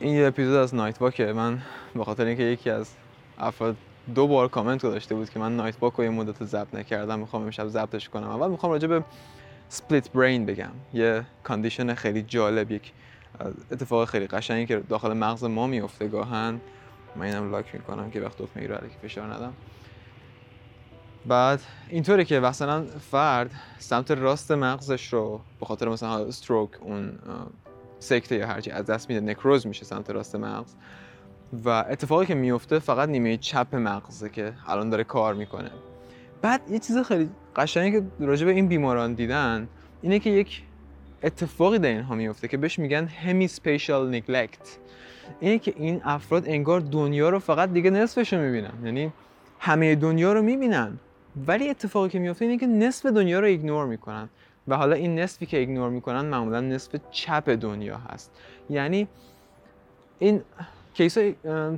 این یه اپیزود از Night Walk ه من به خاطر اینکه یکی از افراد دو بار کامنت گذاشته بود که من Night Walk رو یه مدت ضبط نکردم می‌خوام امشب ضبطش کنم. اول می‌خوام راجع به split brain بگم. یه condition خیلی جالب یک اتفاق خیلی قشنگی که داخل مغز ما میفته گاهاً. من اینم lock می‌کنم که وقت دکمه رو که فشار ندم. بعد اینطوره که مثلا فرد سمت راست مغزش رو به خاطر مثلا stroke اون سکته یا هرچی از دست میده نکروز میشه سمت راست مغز. و اتفاقی که میفته فقط نیمه چپ مغزه که الان داره کار می‌کنه. بعد یه چیز خیلی قشنگی که راجع به این بیماران دیدن اینه که یک اتفاقی در اینها میفته که بهش میگن همی سپیشال نیگلکت اینه که این افراد انگار دنیا رو فقط دیگه نصفش رو می‌بینن. یعنی همه دنیا رو می‌بینن. ولی اتفاقی که میفته اینه که نصف دنیا رو ایگنور می‌کنن. و حالا این نصفی که ignore می‌کنن معمولا نصف چپ دنیا هست. یعنی این case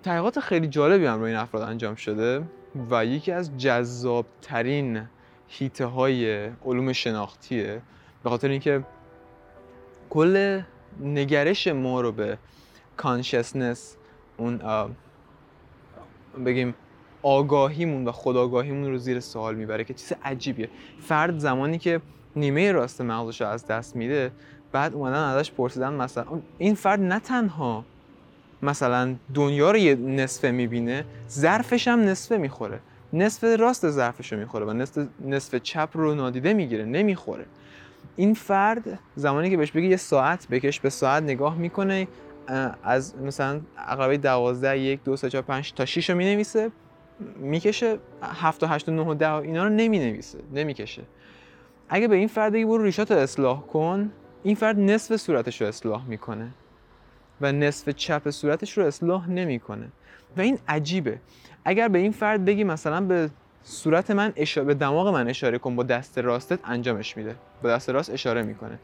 تحقیقات خیلی جالبی هم روی این افراد انجام شده و یکی از جذابترین حیطه های علوم شناختیه. به خاطر اینکه کل نگرش ما رو به consciousness اون بگیم آگاهیمون و خودآگاهیمون رو زیر سوال می‌بره که چیز عجیبیه. فرد زمانی که نیمه راست مغزش از دست میده بعد اومدن ازش پرسیدن مثلا این فرد نه تنها مثلا دنیا رو یه نصفه می‌بینه ظرفش هم نصفه می‌خوره. نصف راست ظرفش رو می‌خوره و نصف, نصف چپ رو نادیده می‌گیره نمی‌خوره. این فرد زمانی که بهش بگی یه ساعت بکش به ساعت نگاه می‌کنه از مثلا عقربه 12 1 2 3 4 5 تا 6 رو می‌نویسه می‌کشه 7 و 8 و 9 و 10 اینا رو نمی‌نویسه نمی‌کشه. اگه به این فرد بگی برو ریشات اصلاح کن این فرد نصف صورتش رو اصلاح می‌کنه و نصف چپ صورتش رو اصلاح نمی‌کنه. و این عجیبه. اگر به این فرد بگی مثلا به صورت من اشاره به دماغ من اشاره کن با دست راستت انجامش میده. با دست راست اشاره می‌کنه.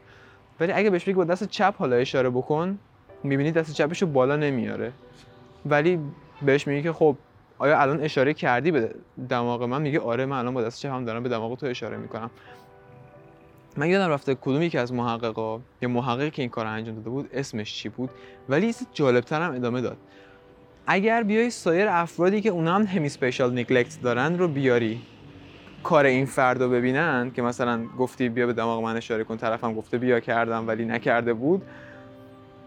ولی اگه بهش بگی با دست چپ حالا اشاره بکن می‌بینی دست چپش رو بالا نمیاره. ولی بهش میگی که خب آیا الان اشاره کردی به دماغ من؟ میگه آره من الان با دست چپم دارم به دماغ تو اشاره می‌کنم. من یادم رفته کدوم یکی از محققا یه محققی که این کار انجام داده بود اسمش چی بود؟ ولی چیز جالبتر هم ادامه داد. اگر بیای سایر افرادی که اونا هم همی سپیشال نیگلکت دارن رو بیاری کار این فرد رو ببینن که مثلا گفتی بیا به دماغ من اشاره کن طرفم گفته بیا کردم ولی نکرده بود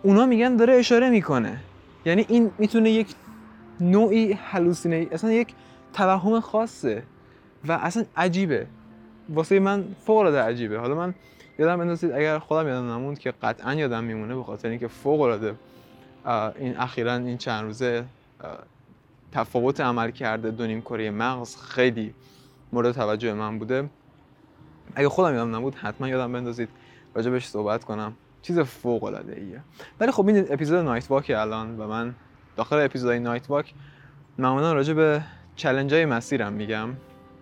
اونا میگن داره اشاره می‌کنه. یعنی این می‌تونه یک نوعی هلوسینه اصلا یک توهم خاصه و اصلا عجیبه. واسه من فوق العاده عجیبه. حالا من یادم اندازید اگر خودم یادم نموند که قطعا یادم میمونه به خاطر اینکه فوق العاده این اخیرا این چند روزه تفاوت عمل کرده دو نیم کره مغز خیلی مورد توجه من بوده. اگه خودم یادم نبود حتما یادم بندازید راجبش صحبت کنم. چیز فوق العاده ایه ولی خب این اپیزود Night Walk الان و من داخل اپیزودهای Night Walk معمولا راجع به challenge های مسیرم میگم.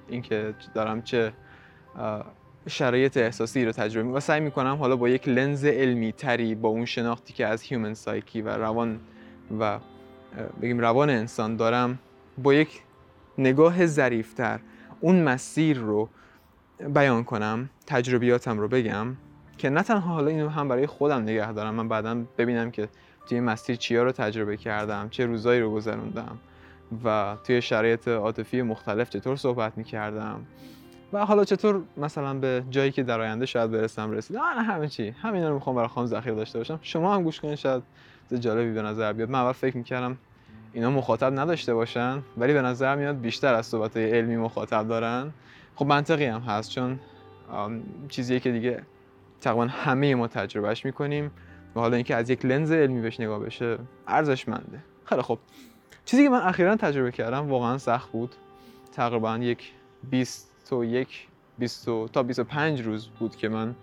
اینکه دارم چه شرایط احساسی رو تجربه و سعی می‌کنم حالا با یک لنز علمی تری با اون شناختی که از human psyche و روان و بگیم روان انسان دارم با یک نگاه ظریفتر اون مسیر رو بیان کنم تجربیاتم رو بگم که نه تنها حالا اینو هم برای خودم نگه دارم من بعدا ببینم که توی مسیر چیا رو تجربه کردم چه روزایی رو گذروندم و توی شرایط عاطفی مختلف چطور صحبت می‌کردم. و حالا چطور مثلا به جایی که در آینده شاید برسم رسیدم نه همه چی. همینا رو می‌خوام برای خودم ذخیره داشته باشم. شما هم گوش کنید شاید جالبی به نظر بیاد. من اول فکر می‌کردم اینا مخاطب نداشته باشن ولی به نظر میاد بیشتر از صحبت علمی مخاطب دارن. خب منطقی هم هست چون چیزیه که دیگه تقریبا همه ما تجربهش می‌کنیم و حالا اینکه از یک لنز علمی بهش نگاه بشه ارزشمنده. خیلی خب چیزی که من اخیرا تجربه کردم واقعا سخت بود. تقریبا یک 20 تا یک 20 تا 25 روز بود که من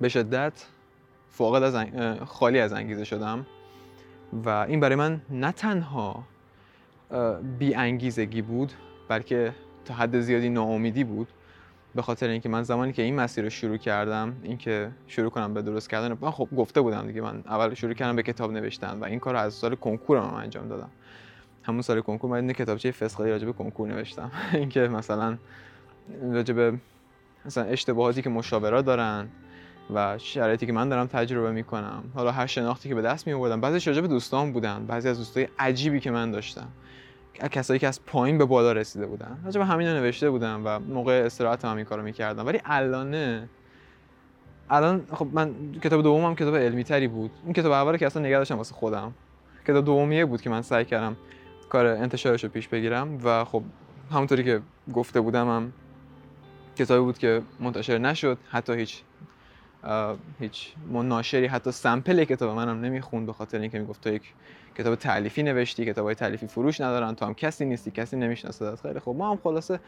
به شدت فاقد از خالی از انگیزه شدم و این برای من نه تنها بی انگیزگی بود بلکه تا حد زیادی ناامیدی بود به خاطر اینکه من زمانی که این مسیر رو شروع کردم اینکه شروع کنم به درست کردن من خب گفته بودم دیگه من اول شروع کردم به کتاب نوشتن و این کار رو از سال کنکور من انجام دادم. همون سال کنکور من کتابچه فسقلی راجع به کنکور نوشتم. اینکه مثلا راجع به مثلا اشتباهاتی که مشاورا دارن و شرایطی که من دارم تجربه می‌کنم. حالا هر شناختی که به دست می آوردم بعضی راجع به دوستان بودن بعضی از دوستای عجیبی که من داشتم. کسایی که از پایین به بالا رسیده بودن. راجع به همینا نوشته بودم و موقع استراحت هم این کارو می‌کردم. ولی الان الان خب من کتاب دومم کتاب علمی تری بود. این کتاب اول که اصلا نگه داشتم واسه خودم. کتاب دومیه بود که من سعی کردم کار انتشارش رو پیش بگیرم و خب همونطوری که گفته بودم هم کتابی بود که منتشر نشد حتی هیچ هیچ ناشری حتی سمپل کتاب منم نمی‌خوند به خاطر اینکه می‌گفت تو یک کتاب تعلیفی نوشتی کتابای تعلیفی فروش ندارن تو هم کسی نیستی کسی نمی‌شناسه. خیلی خب ما هم خلاصه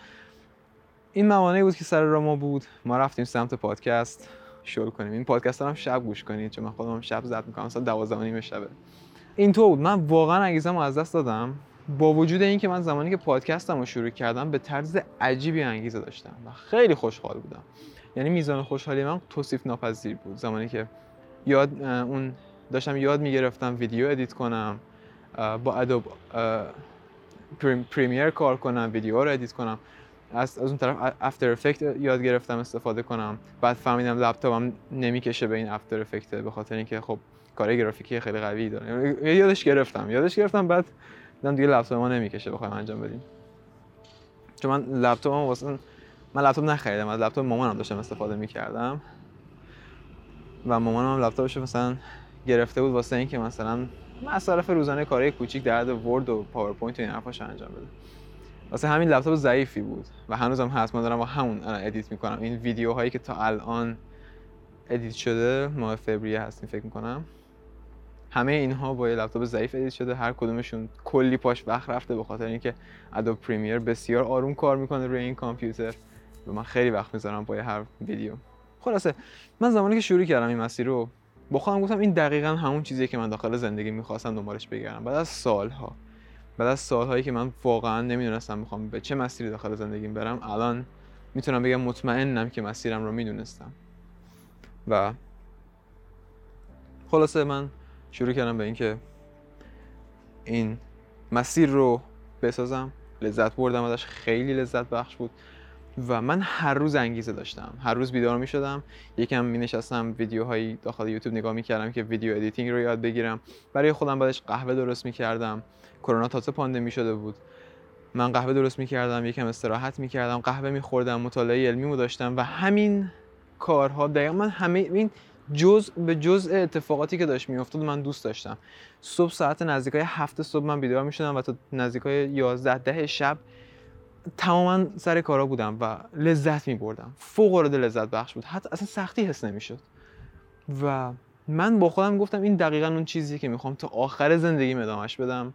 این موانعی بود که سر را ما بود. ما رفتیم سمت پادکست شروع کنیم. این پادکست هم شب گوش کنید چون من خودم شب زد می‌کنم مثلا 12 نیم شبه. اینطور بود. من واقعا انگیزم از دست دادم. با وجود اینکه من زمانی که پادکستم رو شروع کردم به طرز عجیبی انگیزه داشتم و خیلی خوشحال بودم. یعنی میزان خوشحالی من توصیف ناپذیر بود. زمانی که یاد اون داشتم یاد می‌گرفتم ویدیو edit کنم با Adobe Premiere کار کنم ویدیو رو edit کنم. از, از اون طرف After Effect یاد گرفتم استفاده کنم. بعد فهمیدم لپتاپم نمی‌کشه به این After Effect به خاطر اینکه خب کار گرافیکی خیلی قوی داره. یادش گرفتم یادش گرفتم. بعد دیدم دیگه لپتاپ ما نمی‌کشه بخوایم انجام بدیم. چون من لپتاپم واسه من لپتاپ نخریدم از لپتاپ مامانم داشتم استفاده می‌کردم. و مامانم لپتاپش مثلا گرفته بود واسه اینکه مثلا مصارف روزانه کارهای کوچیک در حد Word و PowerPoint و این حرفاش انجام بده. واسه همین لپتاپ ضعیفی بود و هنوزم هست. من دارم با همون edit می‌کنم. این ویدیوهایی که تا الان ادیت شده ماه فوریه هستیم فکر می‌کنم. همه اینها با یه لپتاپ ضعیف ادیت شده هر کدومشون کلی پاش وقت رفته به خاطر اینکه Adobe Premiere بسیار آروم کار می‌کنه روی این کامپیوتر و من خیلی وقت می‌ذارم با هر ویدیو. خلاصه من زمانی که شروع کردم این مسیر رو با خودم گفتم این دقیقا همون چیزیه که من داخل زندگی می‌خواستم دنبالش بگردم. بعد از سالها بعد از سالهایی که من واقعا نمی‌دونستم می‌خوام به چه مسیری داخل زندگیم برم الان می‌تونم بگم مطمئنم که مسیرم رو می‌دونستم. و خلاصه من شروع کردم به اینکه این مسیر رو بسازم. لذت بردم ازش خیلی لذت بخش بود و من هر روز انگیزه داشتم. هر روز بیدار می شدم. یکم می نشستم ویدیوهایی داخل یوتیوب نگاه می کردم که video editing رو یاد بگیرم. برای خودم بعدش قهوه درست می کردم. کرونا تازه پاندمی شده بود؟ من قهوه درست می کردم یکم استراحت می کردم قهوه می خوردم مطالعه علمی مو داشتم و همین کارها دقیقا من همه این جز به جزء اتفاقاتی که داشت میافتاد من دوست داشتم. صبح ساعت نزدیکای هفت صبح من بیدار می شدم و تا نزدیکای 11 ده شب تماما سر کارا بودم و لذت می بردم فوق العاده لذت بخش بود. حتی اصلا سختی حس نمی‌شد. و من با خودم گفتم این دقیقا اون چیزی که می‌خوام تا آخر زندگی ادامش بدم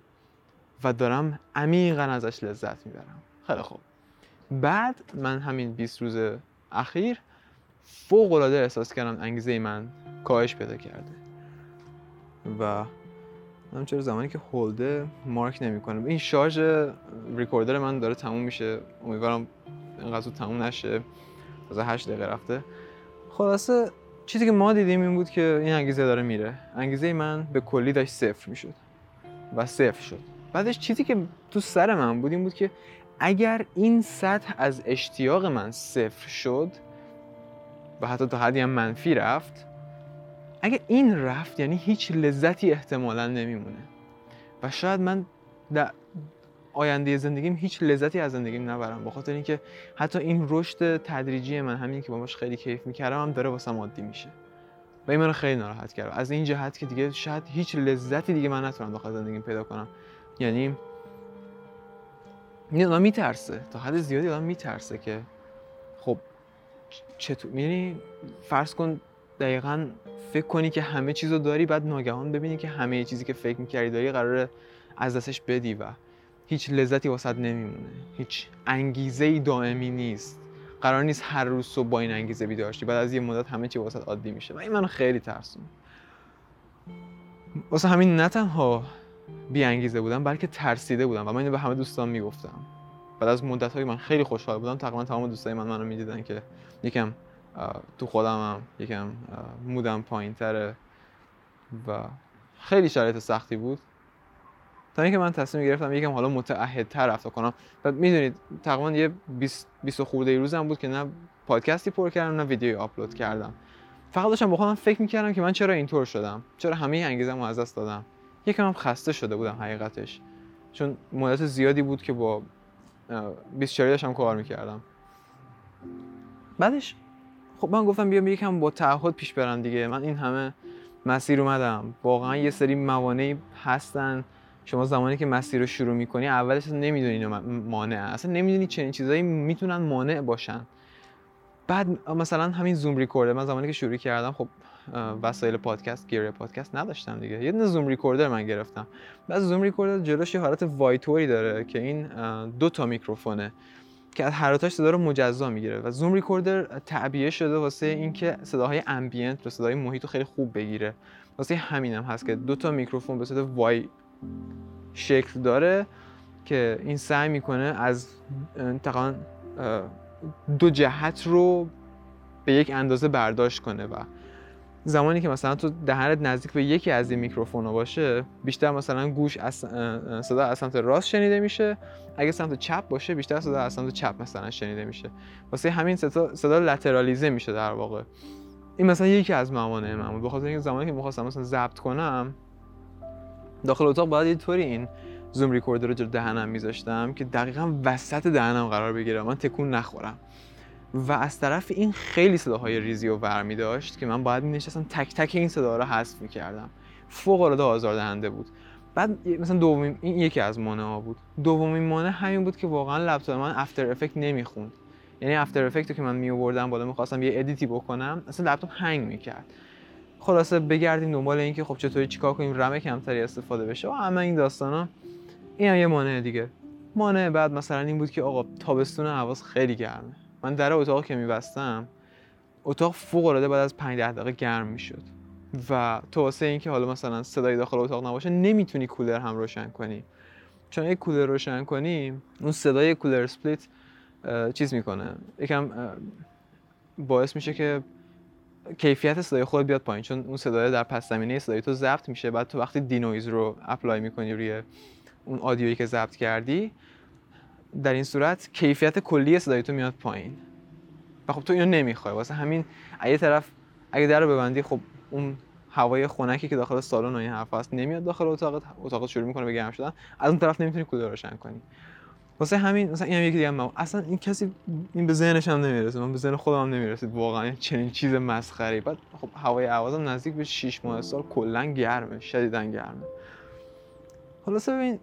و دارم عمیقا ازش لذت می‌برم. خیلی خوب. بعد من همین 20 روز اخیر فوق العاده احساس کردم انگیزه من کاهش پیدا کرده. و من چرا زمانی که هولده مارک نمی‌کنه. این شارژ ریکوردر من داره تموم میشه. امیدوارم اینقدر تموم نشه. از 8 دقیقه رفته. خلاصه چیزی که ما دیدیم این بود که این انگیزه داره میره. انگیزه من به کلی داشت صفر می‌شد و صفر شد. بعدش چیزی که تو سر من بود این بود که اگر این سطح از اشتیاق من صفر شد و حتی تا حدی هم منفی رفت. اگه این رفت یعنی هیچ لذتی احتمالا نمیمونه. و شاید من در آینده زندگیم هیچ لذتی از زندگیم نبرم به خاطر اینکه حتی این رشد تدریجی من همین که باش خیلی کیف می‌کردم هم داره واسم عادی میشه. و این منو خیلی ناراحت کرد. از این جهت که دیگه شاید هیچ لذتی دیگه من نتونم داخل زندگیم پیدا کنم. یعنی این میترسه. تا حد زیادی آدم میترسه که چطور یعنی فرض کن دقیقا فکر کنی که همه چیز رو داری بعد ناگهان ببینی که همه چیزی که فکر می‌کردی داری قراره از دستش بدی و هیچ لذتی واسط نمیمونه. هیچ انگیزه ای دائمی نیست. قرار نیست هر روز صبح با این انگیزه بیدار بعد از یه مدت همه چی واسط عادی میشه. و این منو خیلی ترسون واسه همین نه تنها بی انگیزه بودم بلکه ترسیده بودم و من اینو به همه دوستان می‌گفتم. بعد از مدت های من خیلی خوشحال بودم تقریبا تمام دوستای من منو می‌دیدن که یکم تو خودمم یکم مودم پایین تره و خیلی شرایط سختی بود. تا اینکه من تصمیم گرفتم یکم حالا متعهدتر رفتار کنم. و می‌دونید تقریبا یه 20 20 خورده روزم بود که نه پادکستی پر کردم نه ویدیوی آپلود کردم. فقط داشتم با خودم فکر می‌کردم که من چرا اینطور شدم؟ چرا همه انگیزم از دست دادم؟ یکم هم خسته شده بودم حقیقتش. چون مدت زیادی بود که با 24 داشتم کار می‌کردم. بعدش خب من گفتم بیام یکم با تعهد پیش برم دیگه. من این همه مسیر اومدم. واقعا یه سری موانعی هستن. شما زمانی که مسیر رو شروع می‌کنی اولش نمی‌دونی مانع اصلا نمی‌دونی چنین چیزایی می‌تونن مانع باشن. بعد مثلا همین Zoom recorder من زمانی که شروع کردم خب وسایل پادکست gear پادکست نداشتم دیگه. یه دونه Zoom recorder من گرفتم. بعد Zoom recorder جلوش یه حالت وای‌طوری داره که این دو تا میکروفونه که از هر صدا رو مجزا می‌گیره و Zoom recorder تعبیه شده واسه اینکه صداهای ambient و صدای محیط رو خیلی خوب بگیره. واسه همینم هست که دو تا میکروفون به صورت وای شکل داره که این سعی می‌کنه از تقریبا دو جهت رو به یک اندازه برداشت کنه و زمانی که مثلا تو دهنت نزدیک به یکی از این میکروفون باشه بیشتر مثلا گوش از صدا از سمت راست شنیده میشه. اگه سمت چپ باشه بیشتر صدا از سمت چپ مثلا شنیده میشه. واسه همین صدا صدا لترالیزه میشه در واقع. این مثلا یکی از موانع من بود. بخاطر اینکه زمانی که می‌خواستم مثلا ضبط کنم داخل اتاق باید یه طوری این زوم ریکوردر رو جلو دهنم میذاشتم که دقیقا وسط دهنم قرار بگیره. من تکون نخورم. و از طرف این خیلی صداهای ریزی و ورمی داشت که من باید نشستم تک تک این صدا رو حذف می کردم فوق العاده آزاردهنده بود. بعد مثلا دومین این یکی از مانع بود. دومین مانع همین بود که واقعا لپتاپ من افتر افکت نمی‌خوند. یعنی After Effect که من می آوردم بالا می‌خواستم یه ادیتی بکنم اصلا لپتاپ هنگ می‌کرد. خلاصه بگردیم دنبال اینکه خب چطوری چیکار کنیم رم کمتری استفاده بشه و همه این داستانا. این هم یه مانع دیگه. مانع بعد مثلا این بود که آقا تابستون هوا خیلی گرمه. من در اتاق که میبستم اتاق فوق العاده بعد از 5 دقیقه گرم می‌شد. و تو واسه اینکه حالا مثلا صدای داخل اتاق نباشه نمی‌تونی کولر هم روشن کنی. چون اگه کولر روشن کنی اون صدای کولر split چیز می‌کنه. یکم باعث میشه که کیفیت صدای خود بیاد پایین. چون اون صدای در پس زمینه صدای تو ضبط میشه بعد تو وقتی denoise رو apply می‌کنی روی اون audio یی که ضبط کردی در این صورت کیفیت کلی صدای تو میاد پایین. و خب تو اینو نمی‌خوای. واسه همین اگه طرف اگه در رو ببندی خب اون هوای خنکی که داخل سالن و این حرف هست نمیاد داخل اتاقت. اتاقت شروع می‌کنه به گرم شدن. از اون طرف نمی‌تونی کولر روشن کنی. واسه همین مثلا این هم یکی دیگه هم اصلا این کسی این به ذهنش هم نمی‌رسه. من به ذهن خودم هم نمی‌رسید واقعا چنین چیز مسخره بعد خب هوای عوازم نزدیک به 6 ماه سال کلا گرمه. شدیدا گرمه. خلاصه ببین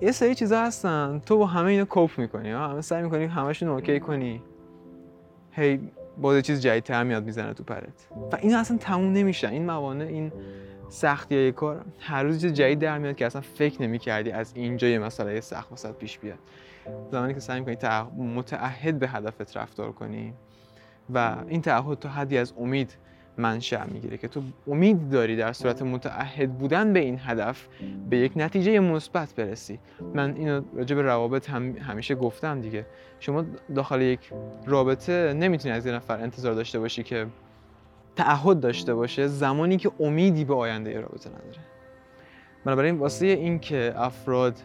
یه سری چیزا هستن. تو با همه اینا کوپ می‌کنی ها همه سعی می‌کنی همشون اوکی کنی. هی باز چیز جدیدتر میاد می‌زنه تو پرت. و اینا اصلا تموم نمیشن این موانع این سختی های کار. هر روز چیز جدید در میاد که اصلا فکر نمی‌کردی از اینجا یه مسئله سخت واسه پیش بیاد. زمانی که سعی می‌کنی متعهد به هدفت رفتار کنی و این تعهد تو حدی از امید منشأ می‌گیره که تو امید داری در صورت متعهد بودن به این هدف به یک نتیجه مثبت برسی. من اینو راجع به روابط هم همیشه گفتم دیگه. شما داخل یک رابطه نمی‌تونی از یه نفر انتظار داشته باشی که تعهد داشته باشه زمانی که امیدی به آینده رابطه نداره. بنابراین واسه اینکه افراد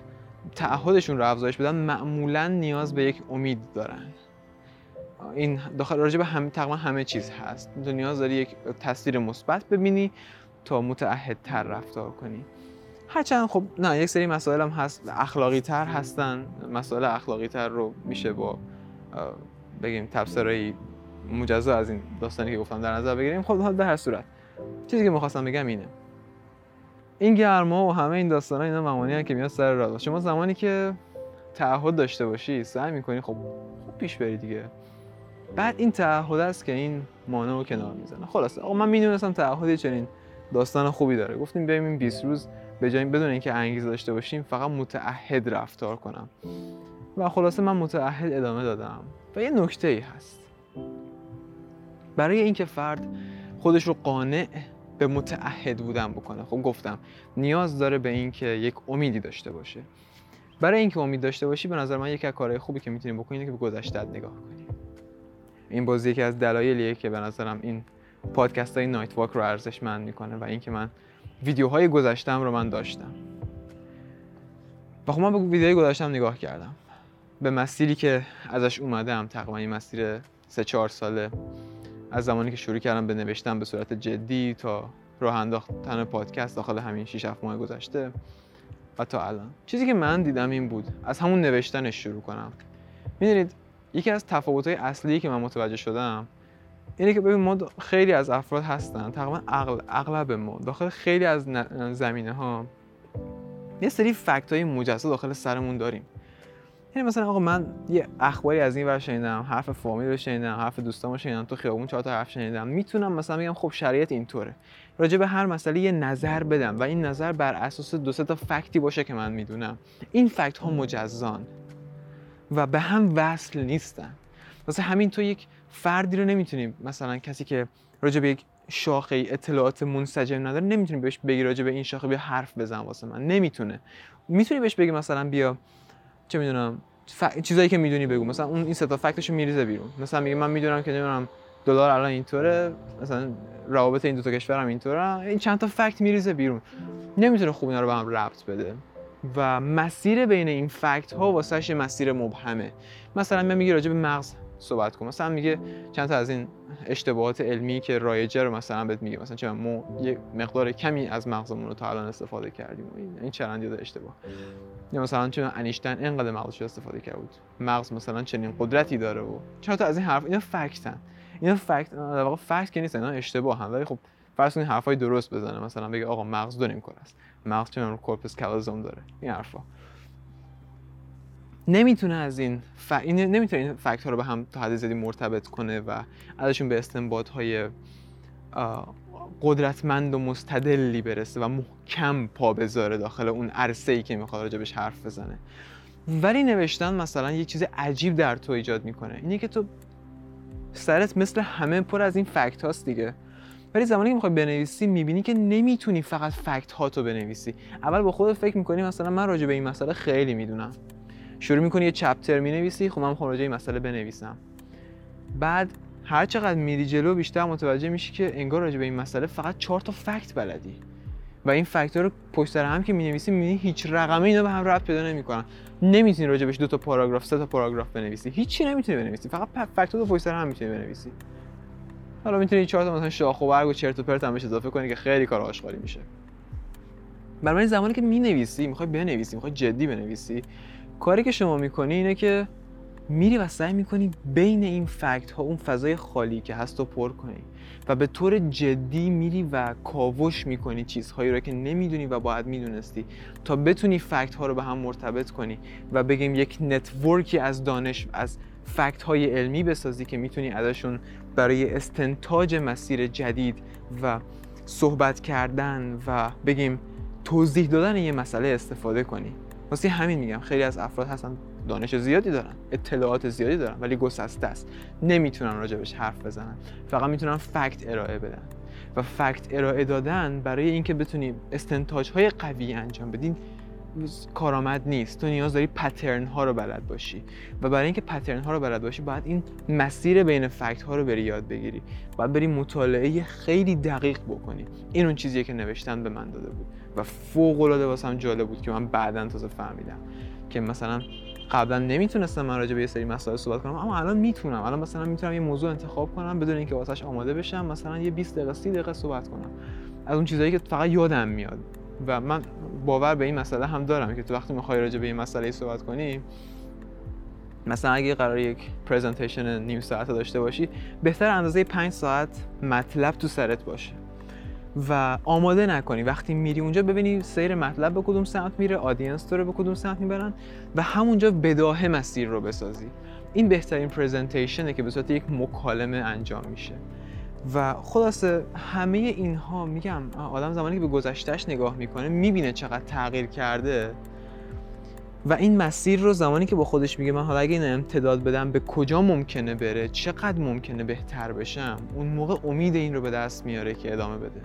تعهدشون رو افزایش بدن معمولا نیاز به یک امید دارن. این داخل راجع به هم تقریبا همه چیز هست. تو نیاز داری یک تصویر مثبت ببینی تا متعهد تر رفتار کنی. هرچند خب نه یک سری مسائل هم هست اخلاقی تر هستن. مسائل اخلاقی تر رو میشه با بگیم تفسیرهای مجزا از این داستانی که گفتم در نظر بگیریم. خب در هر صورت چیزی که می‌خواستم بگم اینه. این گرما و همه این داستان ها اینا ممانی که میاد سر راه. شما زمانی که تعهد داشته باشی سعی می‌کنی خب خوب پیش بری دیگه. بعد این تعهد است که این مانع رو کنار می‌زنه. خلاصه آقا من می‌دونستم تعهدی چنین داستان خوبی داره. گفتیم بریم این 20 روز به جای بدون اینکه انگیزه داشته باشیم فقط متعهد رفتار کنم. و خلاصه من متعهد ادامه دادم. و یه نکته ای هست. برای اینکه فرد خودش رو قانع به متعهد بودن بکنه. خب گفتم نیاز داره به اینکه یک امیدی داشته باشه. برای اینکه امید داشته باشی به نظر من یکی از کارهای خوبی که می‌تونی بکنی که به گذشتت نگاه کنی این بازی یکی از دلایلیه که به نظرم این پادکست های نایت واک رو ارزشمند می‌کنه و اینکه من ویدیوهای گذشتم رو من داشتم. و خب من به ویدیوهای گذشتم نگاه کردم. به مسیری که ازش اومدم تقریبا این مسیر سه چهار ساله از زمانی که شروع کردم به نوشتن به صورت جدی تا راه انداختن پادکست داخل همین 6 7 ماه گذشته و تا الان. چیزی که من دیدم این بود از همون نوشتنش شروع کنم. می‌دونید یکی از تفاوت‌های اصلی که من متوجه شدم اینه که ببین ما خیلی از افراد هستن تقریبا اغلب ما داخل خیلی از زمینه ها یه سری فکت های مجزا داخل سرمون داریم. یعنی مثلا آقا من یه اخباری از این ور شنیدم حرف فامیل رو شنیدم حرف دوستامو شنیدم تو خیابون چهار تا حرف شنیدم می‌تونم مثلا بگم خب شرایط اینطوره. راجع به هر مسئله یه نظر بدم و این نظر بر اساس دو تا فکتی باشه که من می‌دونم. این فکت ها مجزان. و به هم وصل نیستن. واسه همین تو یک فردی رو نمی‌تونی مثلا کسی که راجع به یک شاخه اطلاعات منسجم نداره نمی‌تونی بهش بگی راجع به این شاخه بیا حرف بزن واسه من. نمی‌تونه. می‌تونی بهش بگی مثلا بیا چه می‌دونم ف... چیزایی که می‌دونی بگو. مثلا اون این سه تا فکتشو میریزه بیرون. مثلا میگه من می‌دونم که نمی‌دونم دلار الان اینطوره مثلا روابط این دو تا کشور هم اینطوره. این چند تا فکت میریزه بیرون. نمی‌تونه خوب اینا رو به هم ربط بده. و مسیر بین این فکت ها واسه مسیر مبهمه. مثلا من میگه راجع به مغز صحبت کن مثلا میگه چند تا از این اشتباهات علمی که رایجه رو مثلا بهت میگه. مثلا چه ما یه مقدار کمی از مغزمون رو تا الان استفاده کردیم این چرندی داره اشتباه. یا مثلا چون انیشتن اینقدر مغزش استفاده کرده بود مغز مثلا چنین قدرتی داره و چند تا از این حرف اینا فکتن اینا فکت در واقع فکت که نیست اینا اشتباه هم ولی خب فرض کنید حرفای درست بزنه. مثلا بگه آقا مغز دو کار است. مغز چون کورپس کالوزوم داره. این حرفا. نمی‌تونه از این ف... نمی‌تونه این فکت رو به هم تا حد زیادی مرتبط کنه و ازشون به استنباط های قدرتمند و مستدلی برسه و محکم پا بذاره داخل اون عرصه ای که می‌خواد راجبش حرف بزنه. ولی نوشتن مثلا یه چیز عجیب در تو ایجاد می‌کنه. اینه که تو سرت مثل همه پر از این فکت هاست دیگه. ولی زمانی که می‌خوای بنویسی می‌بینی که نمی‌تونی فقط فکت ها تو بنویسی. اول با خودت فکر می‌کنی مثلا من راجع به این مسئله خیلی می‌دونم. شروع می‌کنی یه چپتر می‌نویسی خب من خب این مسئله بنویسم. بعد هر چقدر میری جلو بیشتر متوجه میشی که انگار راجع به این مسئله فقط چهار تا فکت بلدی. و این فکت رو پشت هم که می‌نویسی می‌بینی هیچ رقمه اینا به هم ربط پیدا نمی‌کنن. نمی‌تونی راجع بهش دو تا پاراگراف سه تا پاراگراف بنویسی. هیچی نمی‌تونی بنویسی. فقط فکت رو پشت هم می‌تونی بنویسی. حالا می‌تونی چهار تا مثلا شاخ و برگ و چرت و پرت هم بهش اضافه کنی که خیلی کار آشغالی میشه. برای زمانی که می‌نویسی می‌خوای بنویسی می‌خوای جدی بنویسی کاری که شما می‌کنی اینه که میری و سعی می‌کنی بین این فکت ها اون فضای خالی که هست رو پر کنی و به طور جدی میری و کاوش می‌کنی چیزهایی رو که نمی‌دونی و باید می‌دونستی تا بتونی فکت ها رو به هم مرتبط کنی و بگیم یک نتورکی از دانش از فکت های علمی بسازی که می‌تونی ازشون برای استنتاج مسیر جدید و صحبت کردن و بگیم توضیح دادن یه مسئله استفاده کنی. واسه همین میگم خیلی از افراد هستن دانش زیادی دارن اطلاعات زیادی دارن ولی گسسته است. نمی‌تونن راجبش حرف بزنن. فقط می‌تونن فکت ارائه بدن. و فکت ارائه دادن برای اینکه بتونی استنتاج های قوی انجام بدین کارآمد نیست. تو نیاز داری پترن ها رو بلد باشی. و برای اینکه پترن ها رو بلد باشی باید این مسیر بین فکت ها رو بری یاد بگیری. باید بری مطالعه خیلی دقیق بکنی. این اون چیزیه که نوشتن به من داده بود. و فوق العاده واسم جالب بود که من بعدا تازه فهمیدم که مثلا قبلا نمی‌تونستم من راجع به یه سری مسائل صحبت کنم اما الان می‌تونم. الان مثلا می‌تونم یه موضوع انتخاب کنم بدون اینکه واسش آماده بشم مثلا یه 20 دقیقه 30 دقیقه صحبت کنم. از اون چیزایی که فقط یادم میاد. و من باور به این مسئله هم دارم که تو وقتی می‌خوای راجع به این مسئله صحبت کنی مثلا اگه قرار یک پرزنتیشن نیم ساعت داشته باشی بهتر اندازه 5 ساعت مطلب تو سرت باشه و آماده نکنی. وقتی میری اونجا ببینی سیر مطلب به کدوم سمت میره آدینس تو رو به کدوم سمت می‌برن و همونجا بداهه مسیر رو بسازی. این بهترین پرزنتیشنه که به صورت یک مکالمه انجام میشه. و خلاصه همه اینها میگم آدم زمانی که به گذشتهش نگاه می‌کنه می‌بینه چقدر تغییر کرده. و این مسیر رو زمانی که با خودش میگه من حالا اگه این امتداد بدم به کجا ممکنه بره چقدر ممکنه بهتر بشم اون موقع امید این رو به دست میاره که ادامه بده.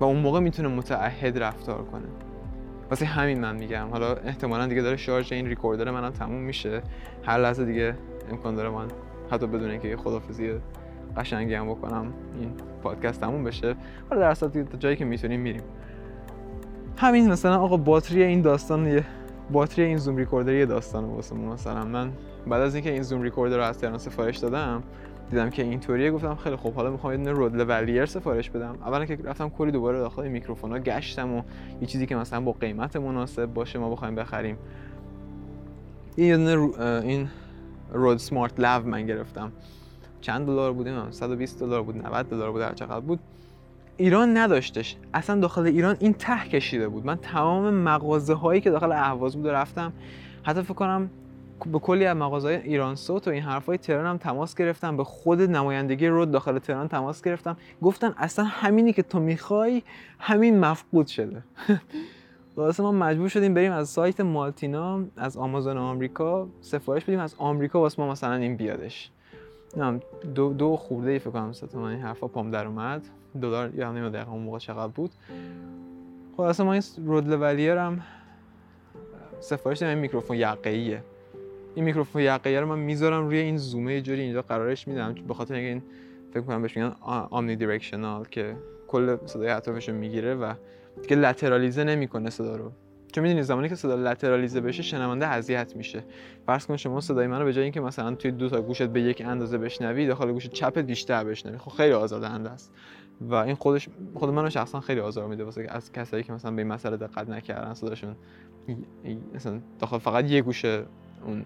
و اون موقع می‌تونه متعهد رفتار کنه. واسه همین من میگم حالا احتمالا دیگه داره شارژ این ریکوردر منم تموم میشه. هر لحظه دیگه امکان داره من حتی بدون اینکه خدافزی قشنگی هم بکنم. این پادکست تموم بشه. حالا در اصل جایی که می‌تونیم میریم. همین مثلا آقا باتری این داستان باتری این زوم ریکوردر یه داستان واسه مثلا. من بعد از اینکه این زوم ریکوردر رو از تهران سفارش دادم دیدم که اینطوریه گفتم خیلی خوب حالا می‌خوام یه دونه رود لولیر سفارش بدم. اولا که رفتم کلی دوباره داخل میکروفونا گشتم و یه چیزی که مثلا با قیمت مناسب باشه ما بخوایم بخریم. یه دونه این رود سمارت لو من گرفتم. چند دلار بود 120 دلار بود 90 دلار بود هر چقدر بود. ایران نداشتش. اصلا داخل ایران این ته کشیده بود. من تمام مغازه هایی که داخل اهواز بود رفتم حتی فکر کنم به کلی از مغازه ایران سوت و این حرفای تهران هم تماس گرفتم. به خود نمایندگی رود داخل تهران تماس گرفتم. گفتن اصلا همینی که تو می‌خوای همین مفقود شده. واسه ما مجبور شدیم بریم از سایت مالتینا از آمازون آمریکا سفارش بدیم. از آمریکا واسه ما مثلا این بیادش. دو دو خورده ای فکر کنم من این حرفا پام در اومد. دلار یا نمی‌دونم دقیقا اون موقع چقدر بود. خلاص ما این Rode Lavalier هم سفارش این میکروفون یقه‌ایه. این میکروفون یقه‌ای رو من می‌ذارم روی این زومه یه جوری اینجا قرارش میدم. به خاطر اینکه این فکر کنم بهش میگن omnidirectional که کل صدای اطرافش رو می‌گیره و دیگه lateralize نمی‌کنه صدا رو. چون می‌دونی زمانی که صدا lateralize بشه شنونده اذیت میشه. فرض کن شما صدای منو به جای اینکه مثلا توی دو تا گوشت به یک اندازه بشنوی داخل گوش چپت بیشتر بشنوی. خب خیلی آزاردهنده است و این خودش خود منو شخصا خیلی آزار میده واسه از کسایی که مثلا به این مسئله دقت نکردن صداشون مثلا داخل فقط یه گوشه اون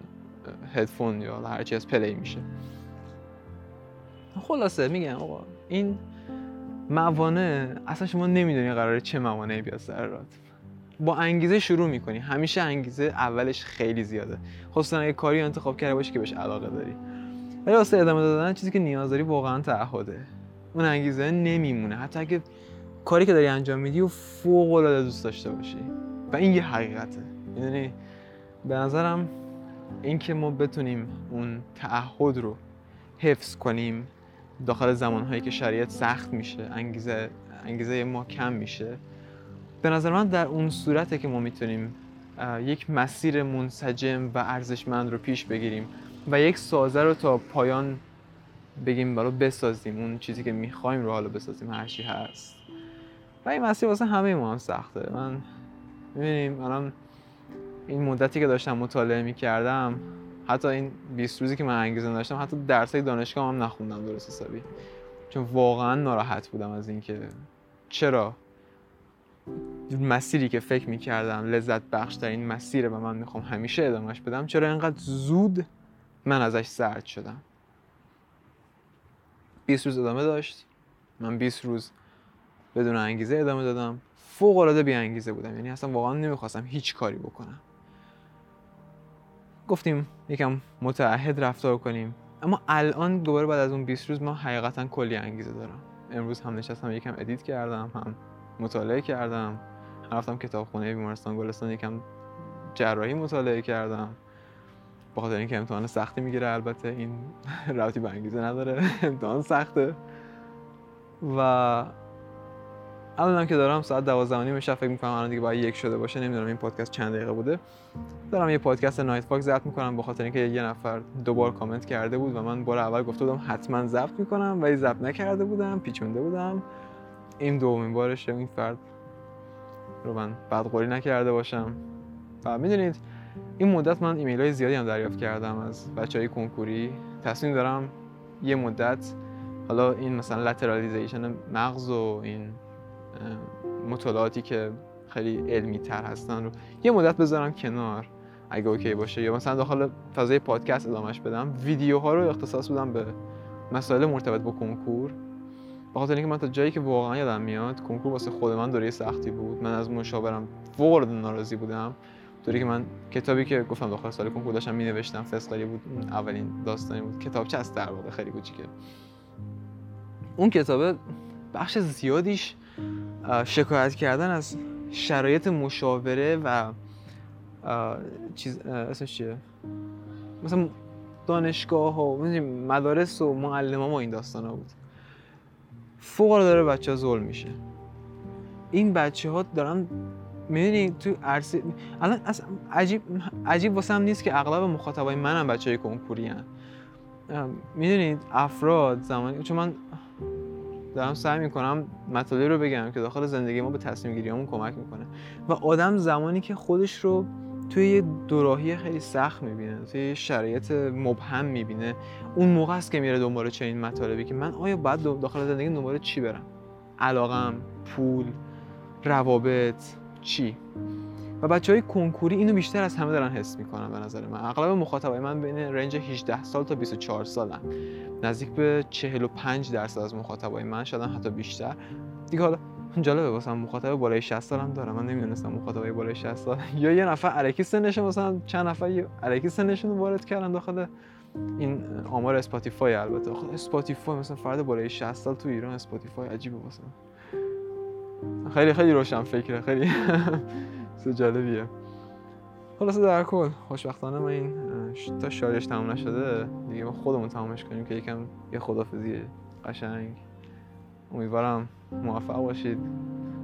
هدفون یا هر چی از پلی میشه. خلاصه میگم آقا این موانع اصلا شما نمی‌دونی قراره چه موانعی بیاد سر با انگیزه شروع می‌کنی. همیشه انگیزه اولش خیلی زیاده. خصوصا اگه کاری انتخاب کرده باشی که بهش علاقه داری. ولی واسه ادامه دادن چیزی که نیاز داری واقعا تعهده. اون انگیزه نمیمونه. حتی اگه کاری که داری انجام میدی و فوق العاده دوست داشته باشی. و این یه حقیقته. می‌دونی به نظرم اینکه ما بتونیم اون تعهد رو حفظ کنیم داخل زمانهایی که شریعت سخت میشه انگیزه انگیزه ما کم میشه به نظر من در اون صورته که ما می‌تونیم یک مسیر منسجم و ارزشمند رو پیش بگیریم و یک سازه رو تا پایان بگیم برای بسازیم اون چیزی که می‌خوایم رو حالا بسازیم هر چی هست. و این مسیر واسه همه ما هم سخته. من می‌بینیم الان این مدتی که داشتم مطالعه می‌کردم حتی این 20 روزی که من انگیزه داشتم حتی درسای دانشگاه هم نخوندم درست حسابی. چون واقعا ناراحت بودم از اینکه چرا مسیری که فکر می‌کردم لذت بخش در این مسیر و من می‌خوام همیشه ادامهش بدم چرا اینقدر زود من ازش سرد شدم؟ 20 روز ادامه داشت. من 20 روز بدون انگیزه ادامه دادم. فوق العاده بی انگیزه بودم. یعنی اصلا واقعا نمی‌خواستم هیچ کاری بکنم. گفتیم یکم متعهد رفتار کنیم. اما الان دوباره بعد از اون 20 روز ما حقیقتا کلی انگیزه دارم. امروز هم نشستم یکم ادیت کردم هم مطالعه کردم. رفتم کتابخونه بیمارستان گلستان یکم جراحی مطالعه کردم. با خاطر اینکه امتحان سختی می‌گیره البته این رابطی به انگیزه نداره. امتحان سخته. و الانم که دارم ساعت 12 نیم شب فکر می‌کنم الان دیگه باید یک شده باشه. نمی‌دونم این پادکست چند دقیقه بوده. دارم یه پادکست night fuck ضبط می‌کنم. به خاطر اینکه یه نفر دوبار کامنت کرده بود و من بار اول گفته بودم حتما ضبط می‌کنم ولی ضبط نکرده بودم پیچونده بودم. این دومین بارشه این فرد رو من بدقولی نکرده باشم. و می‌دونید این مدت من ایمیل های زیادی هم دریافت کردم از بچه های کنکوری. تصمیم دارم یه مدت حالا این مثلا lateralization مغز و این مطالعاتی که خیلی علمی تر هستن رو یه مدت بذارم کنار. اگه اوکی باشه یا مثلا داخل فضای پادکست ادامهش بدم ویدیوها رو اختصاص بدم به مسائل مرتبط با کنکور. به خاطر اینکه من تا جایی که واقعا یادم میاد کنکور واسه خود من دوره سختی بود. من از مشاورم فوق ناراضی بودم. طوری که من کتابی که گفتم داخل سال کنکور داشتم مینوشتم فسقلی بود. اولین داستانی بود. کتابچه است در واقع خیلی کوچیکه. اون کتابه بخش زیادیش شکایت کردن از شرایط مشاوره و چیز اسمش چیه؟ مثلا دانشگاه و مدارس و معلم ها این داستان ها بود. فوق داره بچه ها ظلم میشه این بچه ها دارن می‌دونی تو عرصه الان عجیب عجیب واسه هم نیست که اغلب مخاطبای منم بچه های کنکوری هن. می‌دونید افراد زمانی چون من دارم سعی می‌کنم مطالبی رو بگم که داخل زندگی ما به تصمیم گیریامون کمک می‌کنه و آدم زمانی که خودش رو توی یه دوراهی خیلی سخت می‌بینه توی یه شرایط مبهم می‌بینه. اون موقع است که میره دنبال چنین مطالبی که من آیا باید داخل زندگی دنبال چی برم؟ علاقم پول روابط چی؟ و بچه های کنکوری اینو بیشتر از همه دارن حس می‌کنن به نظر من. اغلب مخاطبای من بین رنج 18 سال تا 24 سالن. نزدیک به 45 درصد از مخاطبای من شدن حتی بیشتر. دیگه حالا جالبه واسم مخاطب بالای 60 سال هم دارم. من نمی‌دونستم مخاطبای بالای 60 سال یا یه نفر الکی سنش مثلا چند نفر الکی سنشون وارد کردن داخل این آمار Spotify البته. خب Spotify مثلا فرد بالای 60 سال تو ایران Spotify عجیبه واسم خیلی خیلی روشن فکره خیلی جالبیه. خلاصه در کل خوشبختانه ما این تا شاریش تمام نشده دیگه ما خودمون تمامش کنیم که یکم یه خدافزی قشنگ. امیدوارم موفق باشید.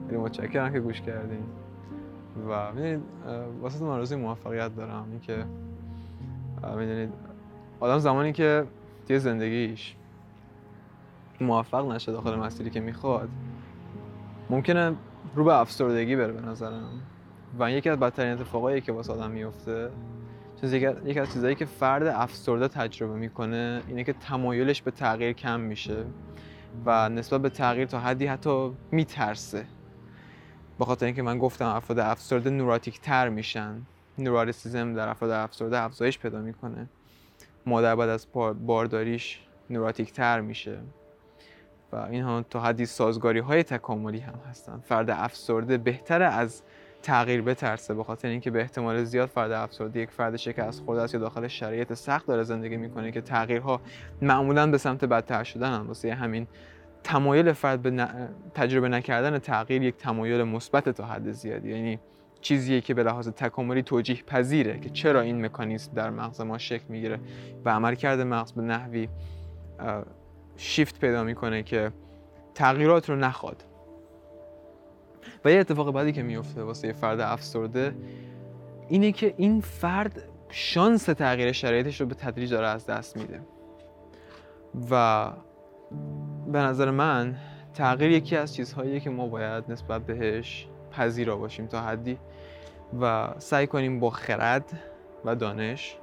خیلی متشکرم که گوش کردین. و می‌دونید واسه من روزی موفقیت دارم. اینکه می‌دونید آدم زمانی که توی زندگیش موفق نشه داخل مسیری که می‌خواد ممکنه رو به افسردگی بره به نظرم. و یکی از بدترین اتفاقایی که واسه آدم میفته چون یکی از چیزایی که فرد افسرده تجربه می‌کنه اینه که تمایلش به تغییر کم میشه. و نسبت به تغییر تا حدی حتی میترسه. به خاطر اینکه من گفتم افراد افسرده نوراتیک تر میشن. نوراریسیزم در افراد افسرده افزایش پیدا می‌کنه. مادر بعد از بارداریش نوراتیک تر میشه. و اینها تا حدی سازگاری های تکاملی هم هستن. فرد افسرده بهتره از تغییر بترسه به خاطر اینکه به احتمال زیاد فرد افسرده یک فرد شکست خورده است یا داخل شرایط سخت داره زندگی می‌کنه که تغییرها معمولا به سمت بدتر شدن هم. واسه همین تمایل فرد به تجربه نکردن تغییر یک تمایل مثبت تا حد زیادی. یعنی چیزیه که به لحاظ تکاملی توجیه پذیره که چرا این مکانیزم در مغز ما شکل می‌گیره و عمل کرده مغز به نحوی شیفت پیدا می‌کنه که تغییرات رو نخواد. و یه اتفاق بعدی که میفته واسه یه فرد افسرده اینه که این فرد شانس تغییر شرایطش رو به تدریج داره از دست میده. و به نظر من تغییر یکی از چیزهاییه که ما باید نسبت بهش پذیرا باشیم تا حدی و سعی کنیم با خرد و دانش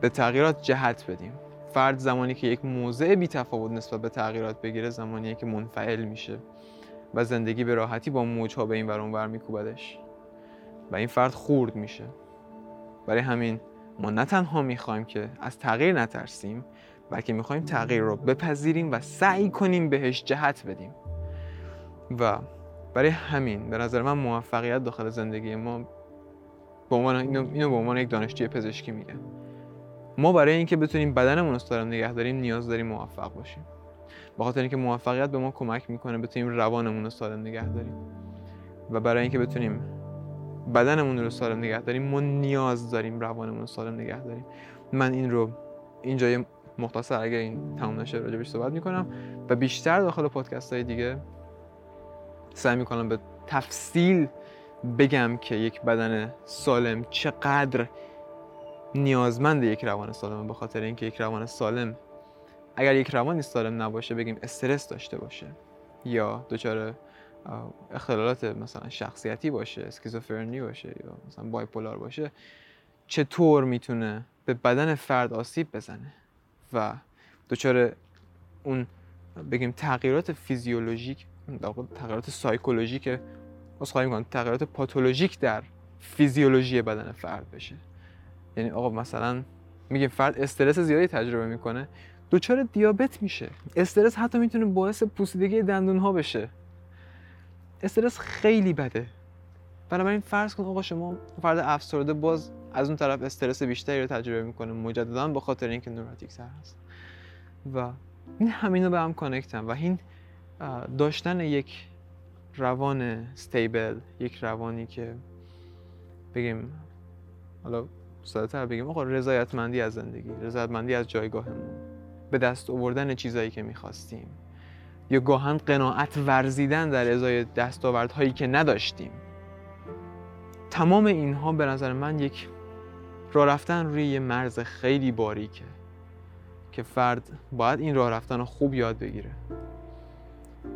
به تغییرات جهت بدیم. فرد زمانی که یک موضع بی تفاوت نسبت به تغییرات بگیره زمانیه که منفعل میشه. و زندگی به راحتی با موجها به این ور میکوبدش. و این فرد خورد میشه. برای همین ما نه تنها می‌خوایم که از تغییر نترسیم بلکه می‌خوایم تغییر رو بپذیریم و سعی کنیم بهش جهت بدیم. و برای همین به نظر من موفقیت داخل زندگی ما به عنوان اینو, به عنوان یک دانشجوی پزشکی میگه. ما برای اینکه بتونیم بدنمون رو سالم نگه داریم نیاز داریم موفق باشیم. به خاطر اینکه موفقیت به ما کمک می‌کنه بتونیم روانمون رو سالم نگه داریم. و برای اینکه بتونیم بدنمون رو سالم نگه داریم ما نیاز داریم روانمون رو سالم نگه داریم. من این رو اینجا مختصر اگر این تمام نشه راجبش صحبت می‌کنم و بیشتر داخل پادکست های دیگه سعی می‌کنم به تفصیل بگم که یک بدن سالم چقدر نیازمند یک روان سالمه. به خاطر اینکه یک روان سالم اگر یک روانی سالم نباشه بگیم استرس داشته باشه یا دچار اختلالات مثلا شخصیتی باشه اسکیزوفرنی باشه یا مثلا بایپولار باشه چطور می‌تونه به بدن فرد آسیب بزنه و دچار اون بگیم تغییرات فیزیولوژیک تغییرات سایکولوژیک خواهیم کنم تغییرات پاتولوژیک در فیزیولوژی بدن فرد بشه. یعنی آقا مثلا میگیم فرد استرس زیادی تجربه می‌کنه دچار دیابت میشه. استرس حتی می‌تونه باعث پوسیدگی دندون ها بشه. استرس خیلی بده. بنابراین فرض کن آقا شما فرد افسرده باز از اون طرف استرس بیشتری رو تجربه می‌کنه. مجددا به خاطر اینکه نوراتیک سر هست. و این همینو به هم کانکتن و این داشتن یک روان استیبل یک روانی که بگیم حالا ساده بگیم آقا رضایتمندی از زندگی رضایتمندی از جایگاهمون. به دست آوردن چیزایی که می‌خواستیم. یا گاهن قناعت ورزیدن در ازای دستاوردهایی که نداشتیم. تمام اینها به نظر من یک راه رفتن روی یه مرز خیلی باریکه که فرد باید این راه رفتن رو خوب یاد بگیره.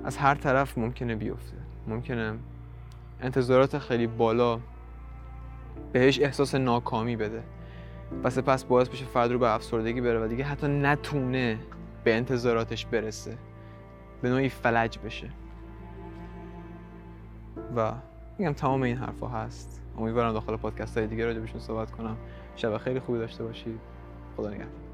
از هر طرف ممکنه بیفته. ممکنه انتظارات خیلی بالا بهش احساس ناکامی بده. و سپس باعث بشه فرد رو به افسردگی بره و دیگه حتی نتونه به انتظاراتش برسه. به نوعی فلج بشه. و میگم تمام این حرفا هست. امیدوارم داخل پادکست های دیگه راجع بهشون صحبت کنم. شب خیلی خوبی داشته باشید. خدا نگهدار.